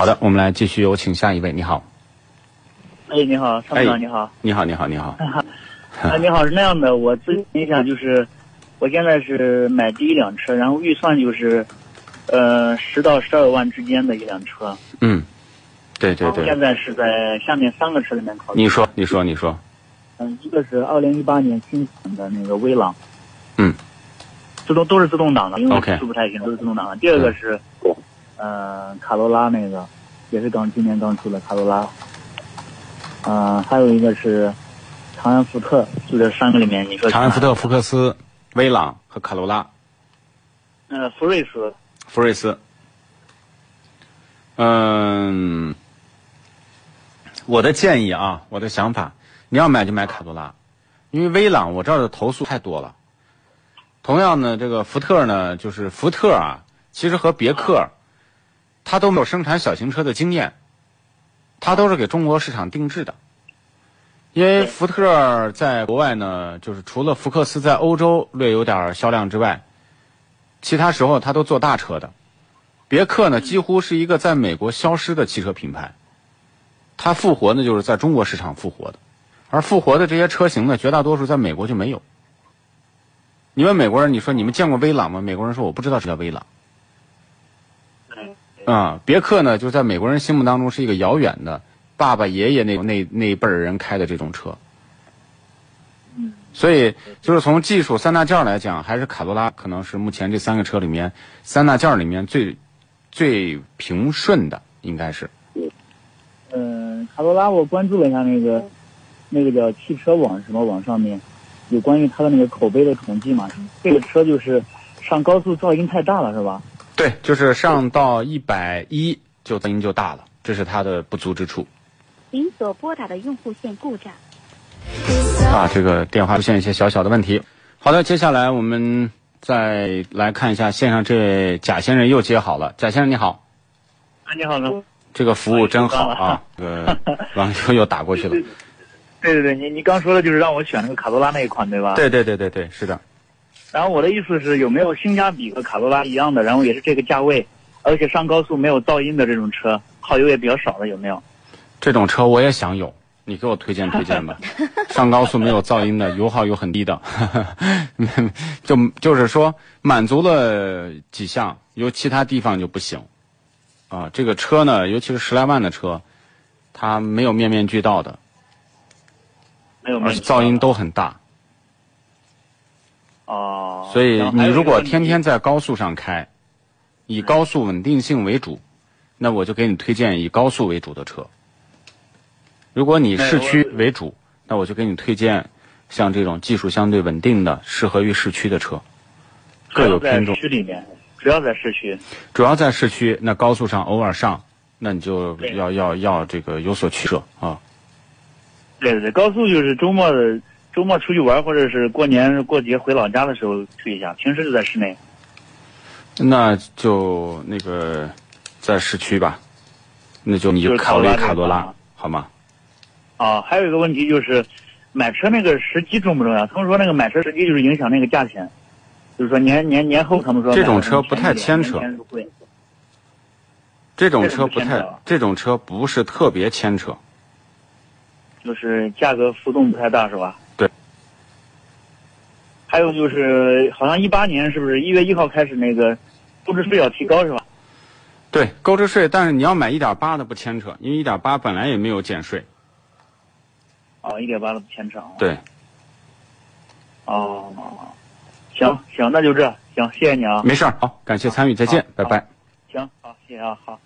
好的，我们来继续有请下一位。你好，哎，你好，参谋哎长，你好。你好，你好，你好。啊，你好，是那样的，我咨询一下，就是我现在是买第一辆车，然后预算就是，呃，十到十二万之间的一辆车。嗯，对对对现，在是在下面三个车里面考虑。你说，你说，你说。嗯，一个是二零一八年新款的那个威朗。嗯。自动都是自动挡的，因为技术不太行，都是自动挡的。第二个是，呃，卡罗拉那个，也是刚今年刚出的卡罗拉。呃，还有一个是长安福特，就这三个里面，你说长安福特、福克斯、威朗和卡罗拉、呃，福瑞斯，福瑞斯。嗯，我的建议啊，我的想法，你要买就买卡罗拉，因为威朗我这儿的投诉太多了。同样呢，这个福特呢，就是福特啊，其实和别克，它都没有生产小型车的经验，他都是给中国市场定制的。因为福特在国外呢，就是除了福克斯在欧洲略有点销量之外，其他时候他都做大车的。别克呢，几乎是一个在美国消失的汽车品牌，它复活呢就是在中国市场复活的，而复活的这些车型呢，绝大多数在美国就没有。你问美国人，你说你们见过威朗吗？美国人说我不知道这叫威朗。啊、别克呢，就在美国人心目当中是一个遥远的爸爸爷爷那那那一辈儿人开的这种车。所以，就是从技术三大件儿来讲，还是卡罗拉可能是目前这三个车里面三大件儿里面最最平顺的，应该是。嗯、卡罗拉我关注了一下那个，那个叫汽车网什么网上面，有关于它的那个口碑的统计嘛。这个车就是上高速噪音太大了，是吧？对，就是上到一百一就噪音就大了，这是它的不足之处。您所拨打的用户线故障。啊，这个电话出现一些小小的问题。好的，接下来我们再来看一下线上这位贾先生又接好了。贾先生你好，啊，你好呢。这个服务真好啊！这个网友又打过去了。对对对，你你刚说的就是让我选那个卡罗拉那一款，对吧？。对对对对对，是的。然后我的意思是，有没有性价比和卡罗拉一样的，然后也是这个价位，而且上高速没有噪音的这种车，耗油也比较少的，有没有？这种车我也想有，你给我推荐推荐吧。上高速没有噪音的，油耗又很低的，就就是说满足了几项，有其他地方就不行。啊，这个车呢，尤其是十来万的车，它没有面面俱到的，没有，没有而且噪音都很大。哦。所以你如果天天在高速上开，以高速稳定性为主，那我就给你推荐以高速为主的车。如果你市区为主，那我就给你推荐像这种技术相对稳定的、适合于市区的车，各有偏重在。市区里面，主要在市区。主要在市区，那高速上偶尔上，那你就要要要这个有所取舍啊。对对对，高速就是周末的周末出去玩，或者是过年过节回老家的时候去一下，平时就在室内。那就那个在市区吧，那就你就考虑卡罗拉好吗？啊，还有一个问题就是，买车那个时机重不重要？他们说那个买车时机就是影响那个价钱，就是说年年年后他们说这种车不太牵扯这种车不太这种车不是特别牵扯。就是价格浮动不太大，是吧？对。还有就是，好像一八年是不是一月一号开始那个购置税要提高是吧？对，购置税，但是你要买一点八的不牵扯，因为一点八本来也没有减税。哦，一点八的不牵扯啊。对，哦，行行，那就这，行，谢谢你啊。没事儿，好，感谢参与，再见，拜拜。行，好，谢谢啊，好。